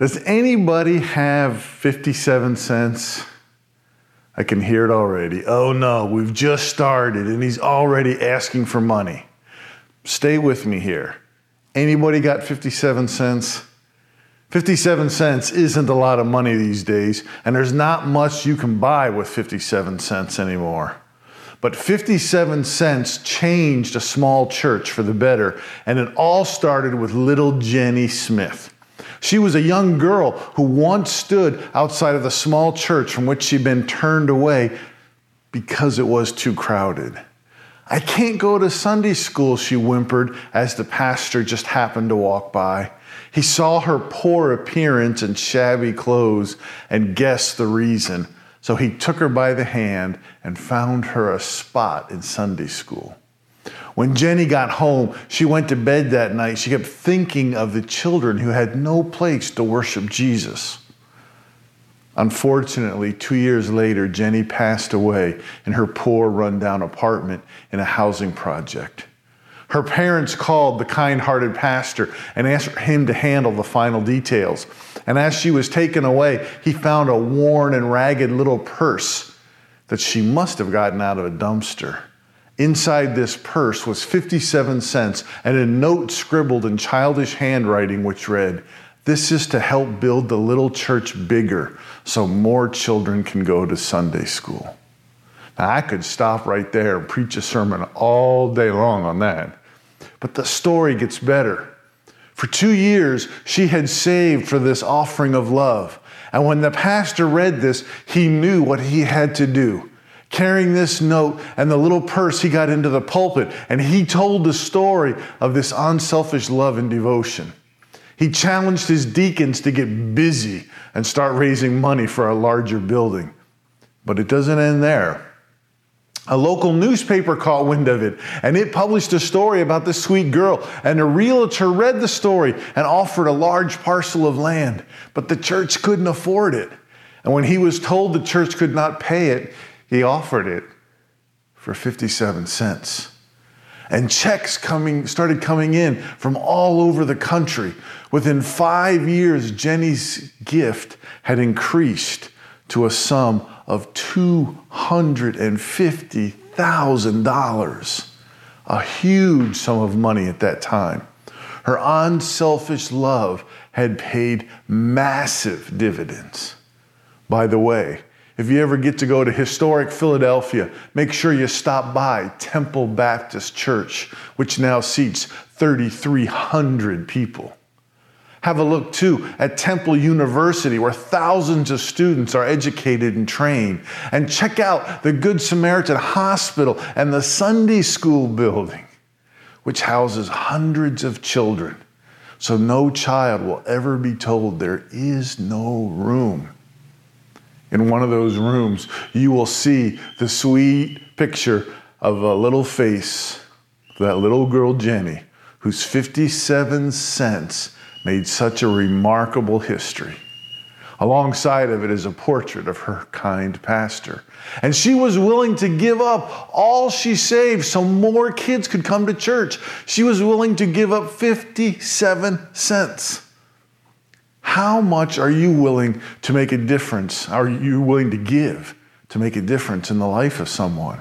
Does anybody have 57 cents? I can hear it already. Oh no, we've just started and he's already asking for money. Stay with me here. Anybody got 57 cents? 57 cents isn't a lot of money these days, and there's not much you can buy with 57 cents anymore. But 57 cents changed a small church for the better, and it all started with little Jenny Smith. She was a young girl who once stood outside of the small church from which she'd been turned away because it was too crowded. I can't go to Sunday school, she whimpered as the pastor just happened to walk by. He saw her poor appearance and shabby clothes and guessed the reason. So he took her by the hand and found her a spot in Sunday school. When Jenny got home, she went to bed that night. She kept thinking of the children who had no place to worship Jesus. Unfortunately, two years later, Jenny passed away in her poor, rundown apartment in a housing project. Her parents called the kind hearted pastor and asked him to handle the final details. And as she was taken away, he found a worn and ragged little purse that she must have gotten out of a dumpster. Inside this purse was 57 cents and a note scribbled in childish handwriting which read, This is to help build the little church bigger so more children can go to Sunday school. Now, I could stop right there and preach a sermon all day long on that. But the story gets better. For two years, she had saved for this offering of love. And when the pastor read this, he knew what he had to do carrying this note and the little purse, he got into the pulpit and he told the story of this unselfish love and devotion. He challenged his deacons to get busy and start raising money for a larger building. But it doesn't end there. A local newspaper caught wind of it and it published a story about this sweet girl. And a realtor read the story and offered a large parcel of land, but the church couldn't afford it. And when he was told the church could not pay it, he offered it for 57 cents. And checks coming started coming in from all over the country. Within five years, Jenny's gift had increased to a sum of $250,000, a huge sum of money at that time. Her unselfish love had paid massive dividends. By the way, if you ever get to go to historic Philadelphia, make sure you stop by Temple Baptist Church, which now seats 3,300 people. Have a look too at Temple University, where thousands of students are educated and trained. And check out the Good Samaritan Hospital and the Sunday School building, which houses hundreds of children. So no child will ever be told there is no room in one of those rooms, you will see the sweet picture of a little face, that little girl Jenny, whose 57 cents made such a remarkable history. Alongside of it is a portrait of her kind pastor. And she was willing to give up all she saved so more kids could come to church. She was willing to give up 57 cents. How much are you willing to make a difference? Are you willing to give to make a difference in the life of someone?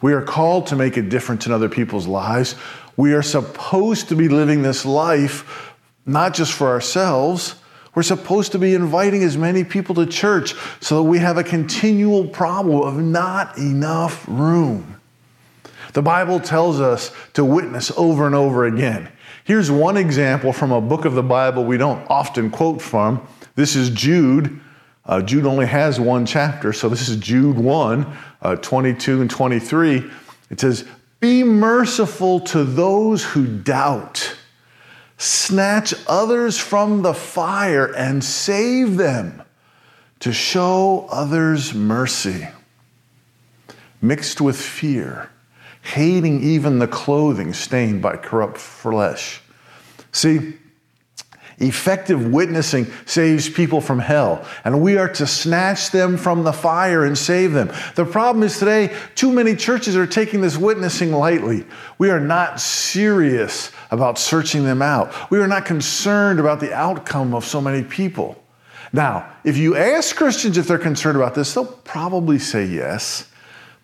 We are called to make a difference in other people's lives. We are supposed to be living this life not just for ourselves. We're supposed to be inviting as many people to church so that we have a continual problem of not enough room. The Bible tells us to witness over and over again. Here's one example from a book of the Bible we don't often quote from. This is Jude. Uh, Jude only has one chapter, so this is Jude 1, uh, 22 and 23. It says, Be merciful to those who doubt. snatch others from the fire and save them, to show others mercy. Mixed with fear, hating even the clothing stained by corrupt flesh. See, Effective witnessing saves people from hell, and we are to snatch them from the fire and save them. The problem is today, too many churches are taking this witnessing lightly. We are not serious about searching them out. We are not concerned about the outcome of so many people. Now, if you ask Christians if they're concerned about this, they'll probably say yes.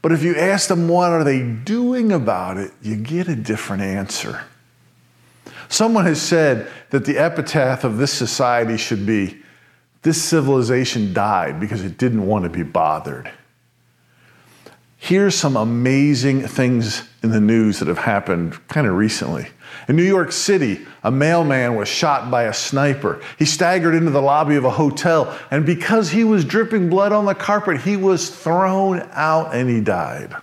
But if you ask them what are they doing about it, you get a different answer. Someone has said that the epitaph of this society should be this civilization died because it didn't want to be bothered. Here's some amazing things in the news that have happened kind of recently. In New York City, a mailman was shot by a sniper. He staggered into the lobby of a hotel, and because he was dripping blood on the carpet, he was thrown out and he died.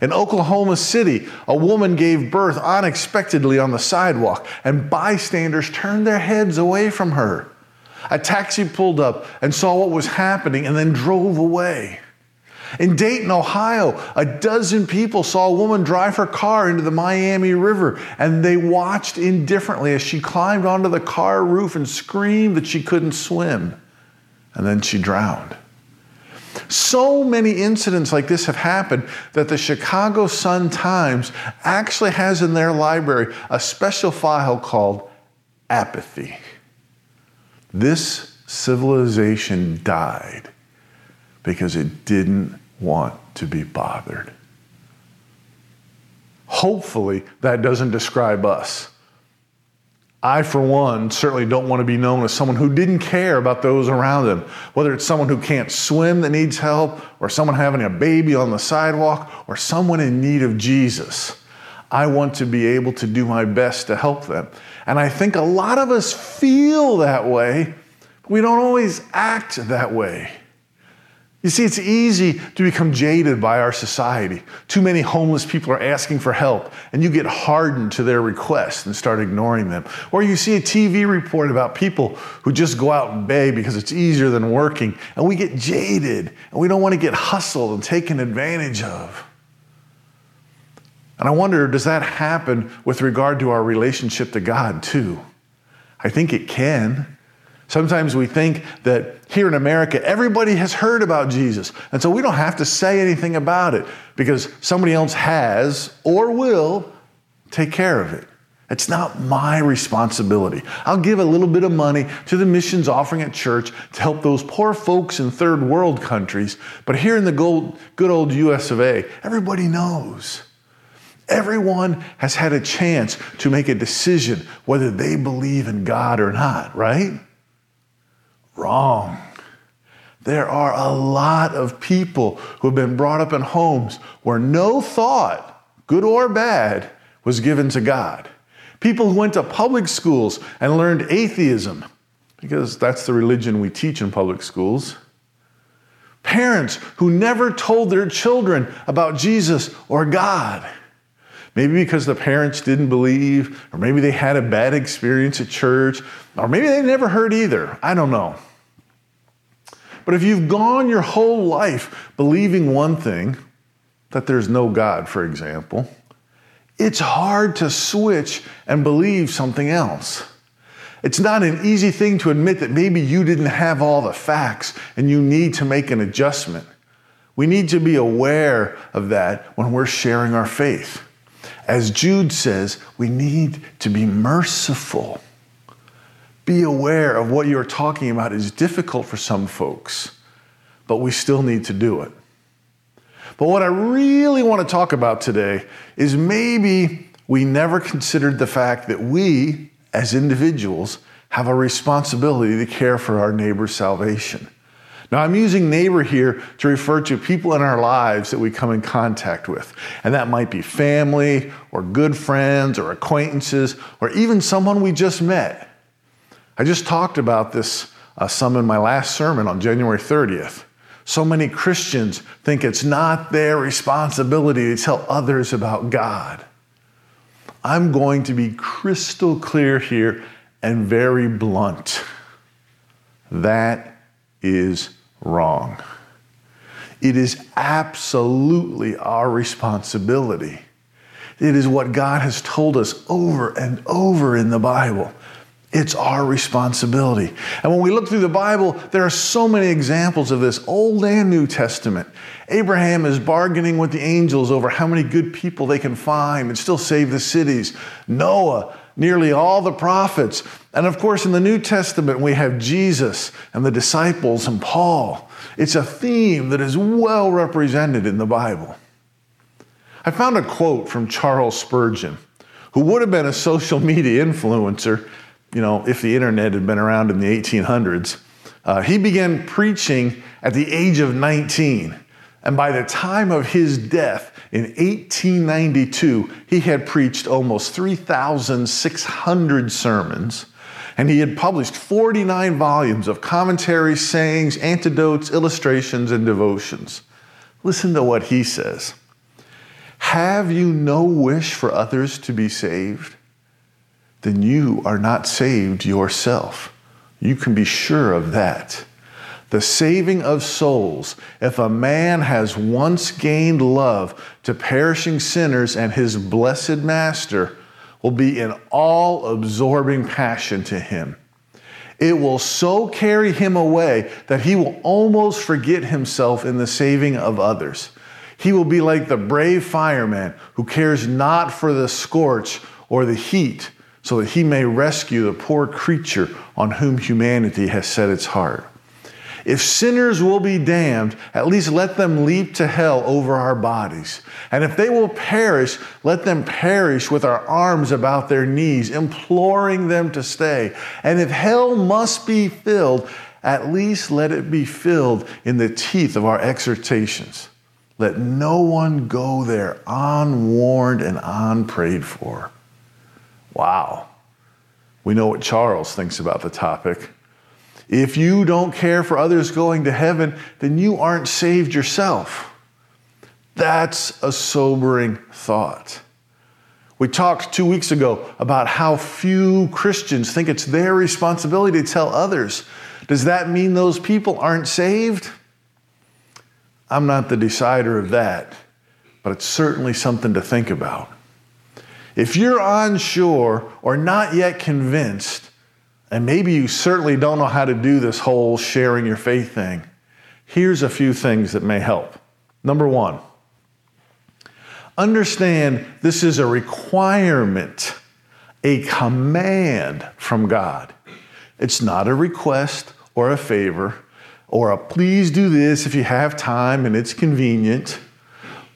In Oklahoma City, a woman gave birth unexpectedly on the sidewalk, and bystanders turned their heads away from her. A taxi pulled up and saw what was happening and then drove away. In Dayton, Ohio, a dozen people saw a woman drive her car into the Miami River, and they watched indifferently as she climbed onto the car roof and screamed that she couldn't swim. And then she drowned. So many incidents like this have happened that the Chicago Sun Times actually has in their library a special file called apathy. This civilization died because it didn't want to be bothered. Hopefully, that doesn't describe us. I, for one, certainly don't want to be known as someone who didn't care about those around them. Whether it's someone who can't swim that needs help, or someone having a baby on the sidewalk, or someone in need of Jesus. I want to be able to do my best to help them. And I think a lot of us feel that way, but we don't always act that way. You see, it's easy to become jaded by our society. Too many homeless people are asking for help, and you get hardened to their requests and start ignoring them. Or you see a TV report about people who just go out and beg because it's easier than working, and we get jaded, and we don't want to get hustled and taken advantage of. And I wonder, does that happen with regard to our relationship to God, too? I think it can. Sometimes we think that here in America, everybody has heard about Jesus. And so we don't have to say anything about it because somebody else has or will take care of it. It's not my responsibility. I'll give a little bit of money to the missions offering at church to help those poor folks in third world countries. But here in the good old US of A, everybody knows. Everyone has had a chance to make a decision whether they believe in God or not, right? Wrong. There are a lot of people who have been brought up in homes where no thought, good or bad, was given to God. People who went to public schools and learned atheism, because that's the religion we teach in public schools. Parents who never told their children about Jesus or God. Maybe because the parents didn't believe, or maybe they had a bad experience at church, or maybe they never heard either. I don't know. But if you've gone your whole life believing one thing, that there's no God, for example, it's hard to switch and believe something else. It's not an easy thing to admit that maybe you didn't have all the facts and you need to make an adjustment. We need to be aware of that when we're sharing our faith. As Jude says, we need to be merciful be aware of what you're talking about is difficult for some folks, but we still need to do it. But what I really want to talk about today is maybe we never considered the fact that we, as individuals, have a responsibility to care for our neighbor's salvation. Now, I'm using neighbor here to refer to people in our lives that we come in contact with. And that might be family, or good friends, or acquaintances, or even someone we just met. I just talked about this uh, some in my last sermon on January 30th. So many Christians think it's not their responsibility to tell others about God. I'm going to be crystal clear here and very blunt. That is wrong. It is absolutely our responsibility. It is what God has told us over and over in the Bible. It's our responsibility. And when we look through the Bible, there are so many examples of this, Old and New Testament. Abraham is bargaining with the angels over how many good people they can find and still save the cities. Noah, nearly all the prophets. And of course, in the New Testament, we have Jesus and the disciples and Paul. It's a theme that is well represented in the Bible. I found a quote from Charles Spurgeon, who would have been a social media influencer, you know, if the internet had been around in the 1800s. Uh, he began preaching at the age of 19. And by the time of his death in 1892, he had preached almost 3,600 sermons and he had published 49 volumes of commentaries, sayings, antidotes, illustrations, and devotions. Listen to what he says Have you no wish for others to be saved? Then you are not saved yourself. You can be sure of that. The saving of souls, if a man has once gained love to perishing sinners and his blessed master, will be an all absorbing passion to him. It will so carry him away that he will almost forget himself in the saving of others. He will be like the brave fireman who cares not for the scorch or the heat, so that he may rescue the poor creature on whom humanity has set its heart. If sinners will be damned, at least let them leap to hell over our bodies. And if they will perish, let them perish with our arms about their knees, imploring them to stay. And if hell must be filled, at least let it be filled in the teeth of our exhortations. Let no one go there unwarned and unprayed for. Wow. We know what Charles thinks about the topic. If you don't care for others going to heaven, then you aren't saved yourself. That's a sobering thought. We talked two weeks ago about how few Christians think it's their responsibility to tell others. Does that mean those people aren't saved? I'm not the decider of that, but it's certainly something to think about. If you're unsure or not yet convinced, and maybe you certainly don't know how to do this whole sharing your faith thing. Here's a few things that may help. Number one, understand this is a requirement, a command from God. It's not a request or a favor or a please do this if you have time and it's convenient.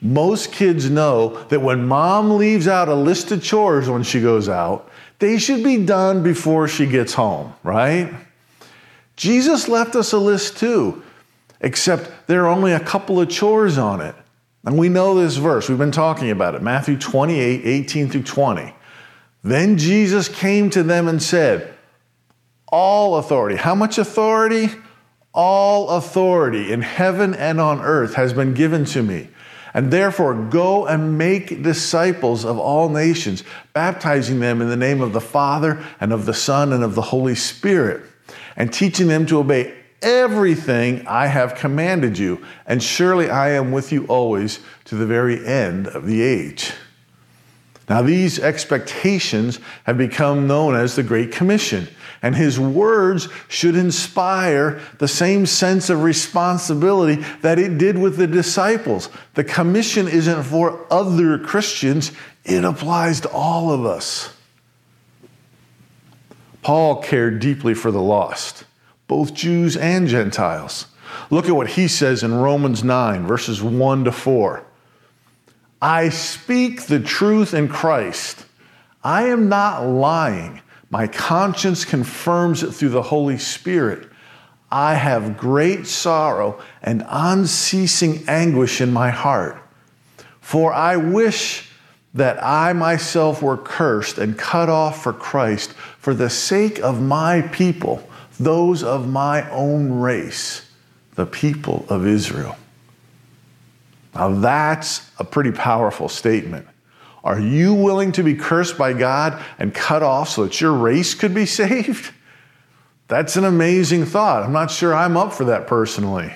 Most kids know that when mom leaves out a list of chores when she goes out, they should be done before she gets home, right? Jesus left us a list too, except there are only a couple of chores on it. And we know this verse, we've been talking about it Matthew 28 18 through 20. Then Jesus came to them and said, All authority. How much authority? All authority in heaven and on earth has been given to me. And therefore, go and make disciples of all nations, baptizing them in the name of the Father and of the Son and of the Holy Spirit, and teaching them to obey everything I have commanded you. And surely I am with you always to the very end of the age. Now, these expectations have become known as the Great Commission, and his words should inspire the same sense of responsibility that it did with the disciples. The commission isn't for other Christians, it applies to all of us. Paul cared deeply for the lost, both Jews and Gentiles. Look at what he says in Romans 9, verses 1 to 4. I speak the truth in Christ. I am not lying. My conscience confirms it through the Holy Spirit. I have great sorrow and unceasing anguish in my heart. For I wish that I myself were cursed and cut off for Christ for the sake of my people, those of my own race, the people of Israel. Now, that's a pretty powerful statement. Are you willing to be cursed by God and cut off so that your race could be saved? That's an amazing thought. I'm not sure I'm up for that personally.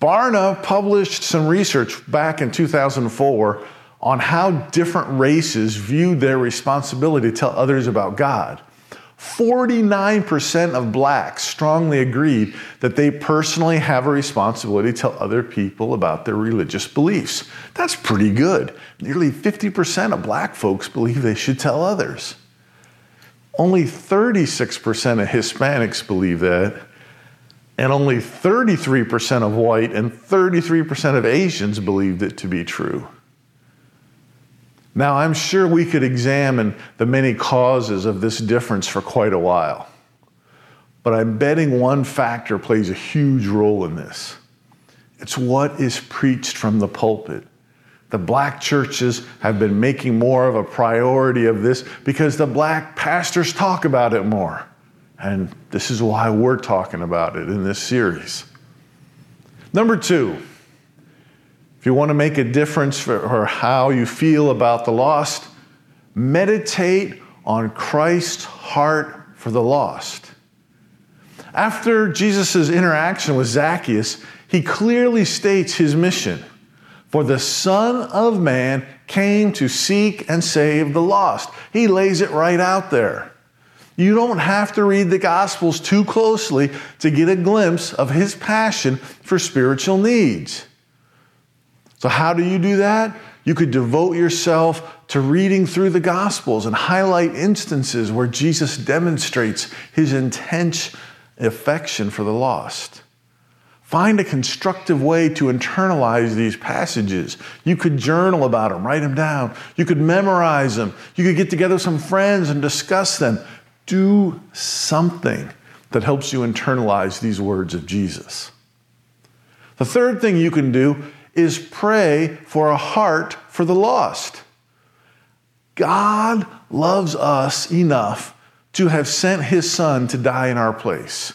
Barna published some research back in 2004 on how different races viewed their responsibility to tell others about God. 49% of blacks strongly agreed that they personally have a responsibility to tell other people about their religious beliefs. That's pretty good. Nearly 50% of black folks believe they should tell others. Only 36% of Hispanics believe that, and only 33% of white and 33% of Asians believed it to be true. Now, I'm sure we could examine the many causes of this difference for quite a while, but I'm betting one factor plays a huge role in this. It's what is preached from the pulpit. The black churches have been making more of a priority of this because the black pastors talk about it more. And this is why we're talking about it in this series. Number two, if you want to make a difference for how you feel about the lost, meditate on Christ's heart for the lost. After Jesus' interaction with Zacchaeus, he clearly states his mission. For the Son of Man came to seek and save the lost. He lays it right out there. You don't have to read the Gospels too closely to get a glimpse of his passion for spiritual needs. So, how do you do that? You could devote yourself to reading through the Gospels and highlight instances where Jesus demonstrates his intense affection for the lost. Find a constructive way to internalize these passages. You could journal about them, write them down. You could memorize them. You could get together some friends and discuss them. Do something that helps you internalize these words of Jesus. The third thing you can do is pray for a heart for the lost. God loves us enough to have sent his son to die in our place.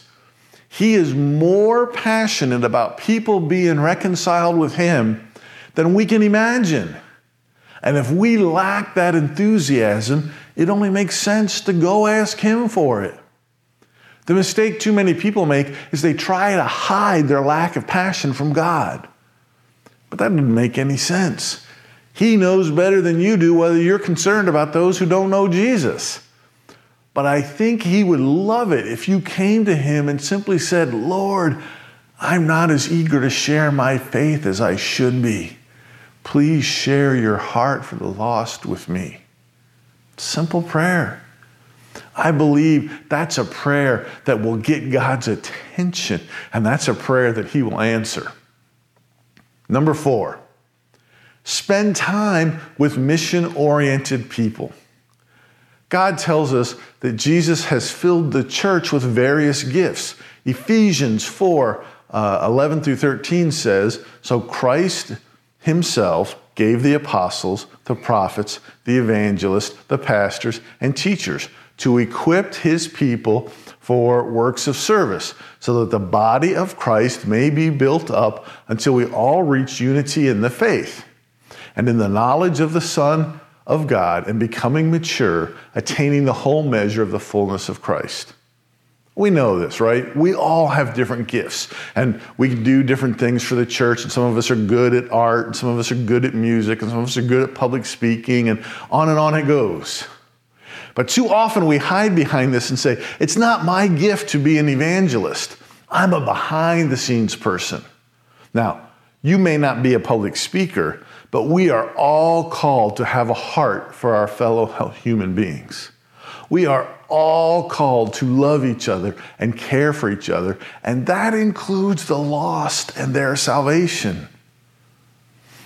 He is more passionate about people being reconciled with him than we can imagine. And if we lack that enthusiasm, it only makes sense to go ask him for it. The mistake too many people make is they try to hide their lack of passion from God. But that didn't make any sense. He knows better than you do whether you're concerned about those who don't know Jesus. But I think He would love it if you came to Him and simply said, Lord, I'm not as eager to share my faith as I should be. Please share your heart for the lost with me. Simple prayer. I believe that's a prayer that will get God's attention, and that's a prayer that He will answer. Number four, spend time with mission oriented people. God tells us that Jesus has filled the church with various gifts. Ephesians 4 uh, 11 through 13 says, So Christ himself gave the apostles, the prophets, the evangelists, the pastors, and teachers to equip his people for works of service, so that the body of Christ may be built up until we all reach unity in the faith and in the knowledge of the Son of God and becoming mature, attaining the whole measure of the fullness of Christ. We know this, right? We all have different gifts and we do different things for the church. And some of us are good at art, and some of us are good at music, and some of us are good at public speaking, and on and on it goes. But too often we hide behind this and say, it's not my gift to be an evangelist. I'm a behind the scenes person. Now, you may not be a public speaker, but we are all called to have a heart for our fellow human beings. We are all called to love each other and care for each other, and that includes the lost and their salvation.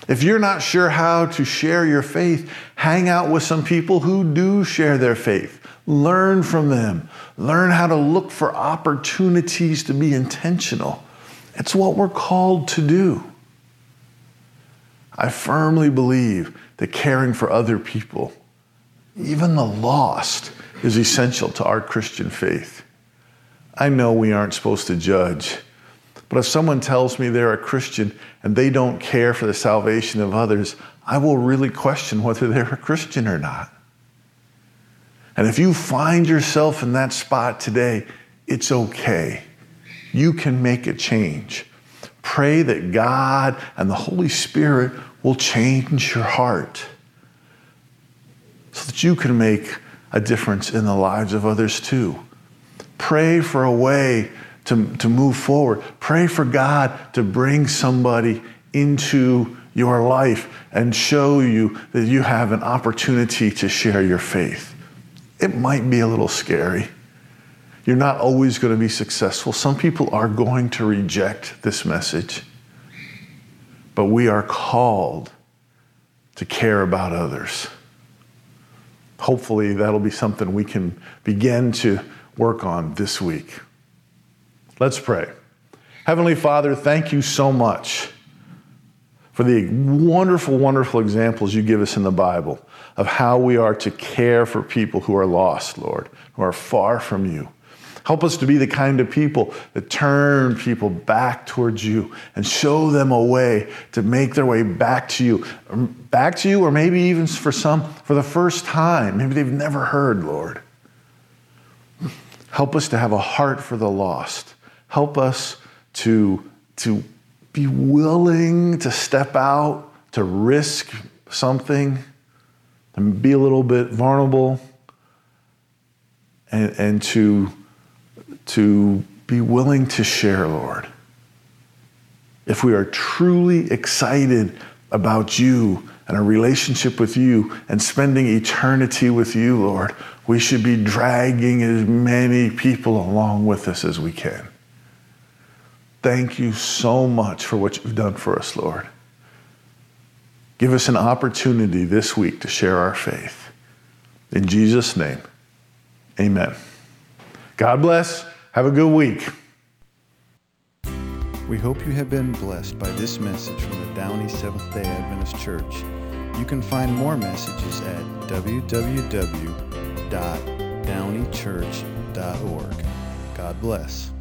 If you're not sure how to share your faith, hang out with some people who do share their faith. Learn from them. Learn how to look for opportunities to be intentional. It's what we're called to do. I firmly believe that caring for other people, even the lost, is essential to our Christian faith. I know we aren't supposed to judge. But if someone tells me they're a Christian and they don't care for the salvation of others, I will really question whether they're a Christian or not. And if you find yourself in that spot today, it's okay. You can make a change. Pray that God and the Holy Spirit will change your heart so that you can make a difference in the lives of others too. Pray for a way to, to move forward. Pray for God to bring somebody into your life and show you that you have an opportunity to share your faith. It might be a little scary. You're not always going to be successful. Some people are going to reject this message. But we are called to care about others. Hopefully, that'll be something we can begin to work on this week. Let's pray. Heavenly Father, thank you so much for the wonderful, wonderful examples you give us in the Bible of how we are to care for people who are lost, Lord, who are far from you. Help us to be the kind of people that turn people back towards you and show them a way to make their way back to you. Back to you, or maybe even for some for the first time. Maybe they've never heard, Lord. Help us to have a heart for the lost. Help us to, to be willing to step out, to risk something, and be a little bit vulnerable, and, and to, to be willing to share, Lord. If we are truly excited about you and a relationship with you and spending eternity with you, Lord, we should be dragging as many people along with us as we can. Thank you so much for what you've done for us, Lord. Give us an opportunity this week to share our faith. In Jesus' name, amen. God bless. Have a good week. We hope you have been blessed by this message from the Downey Seventh day Adventist Church. You can find more messages at www.downeychurch.org. God bless.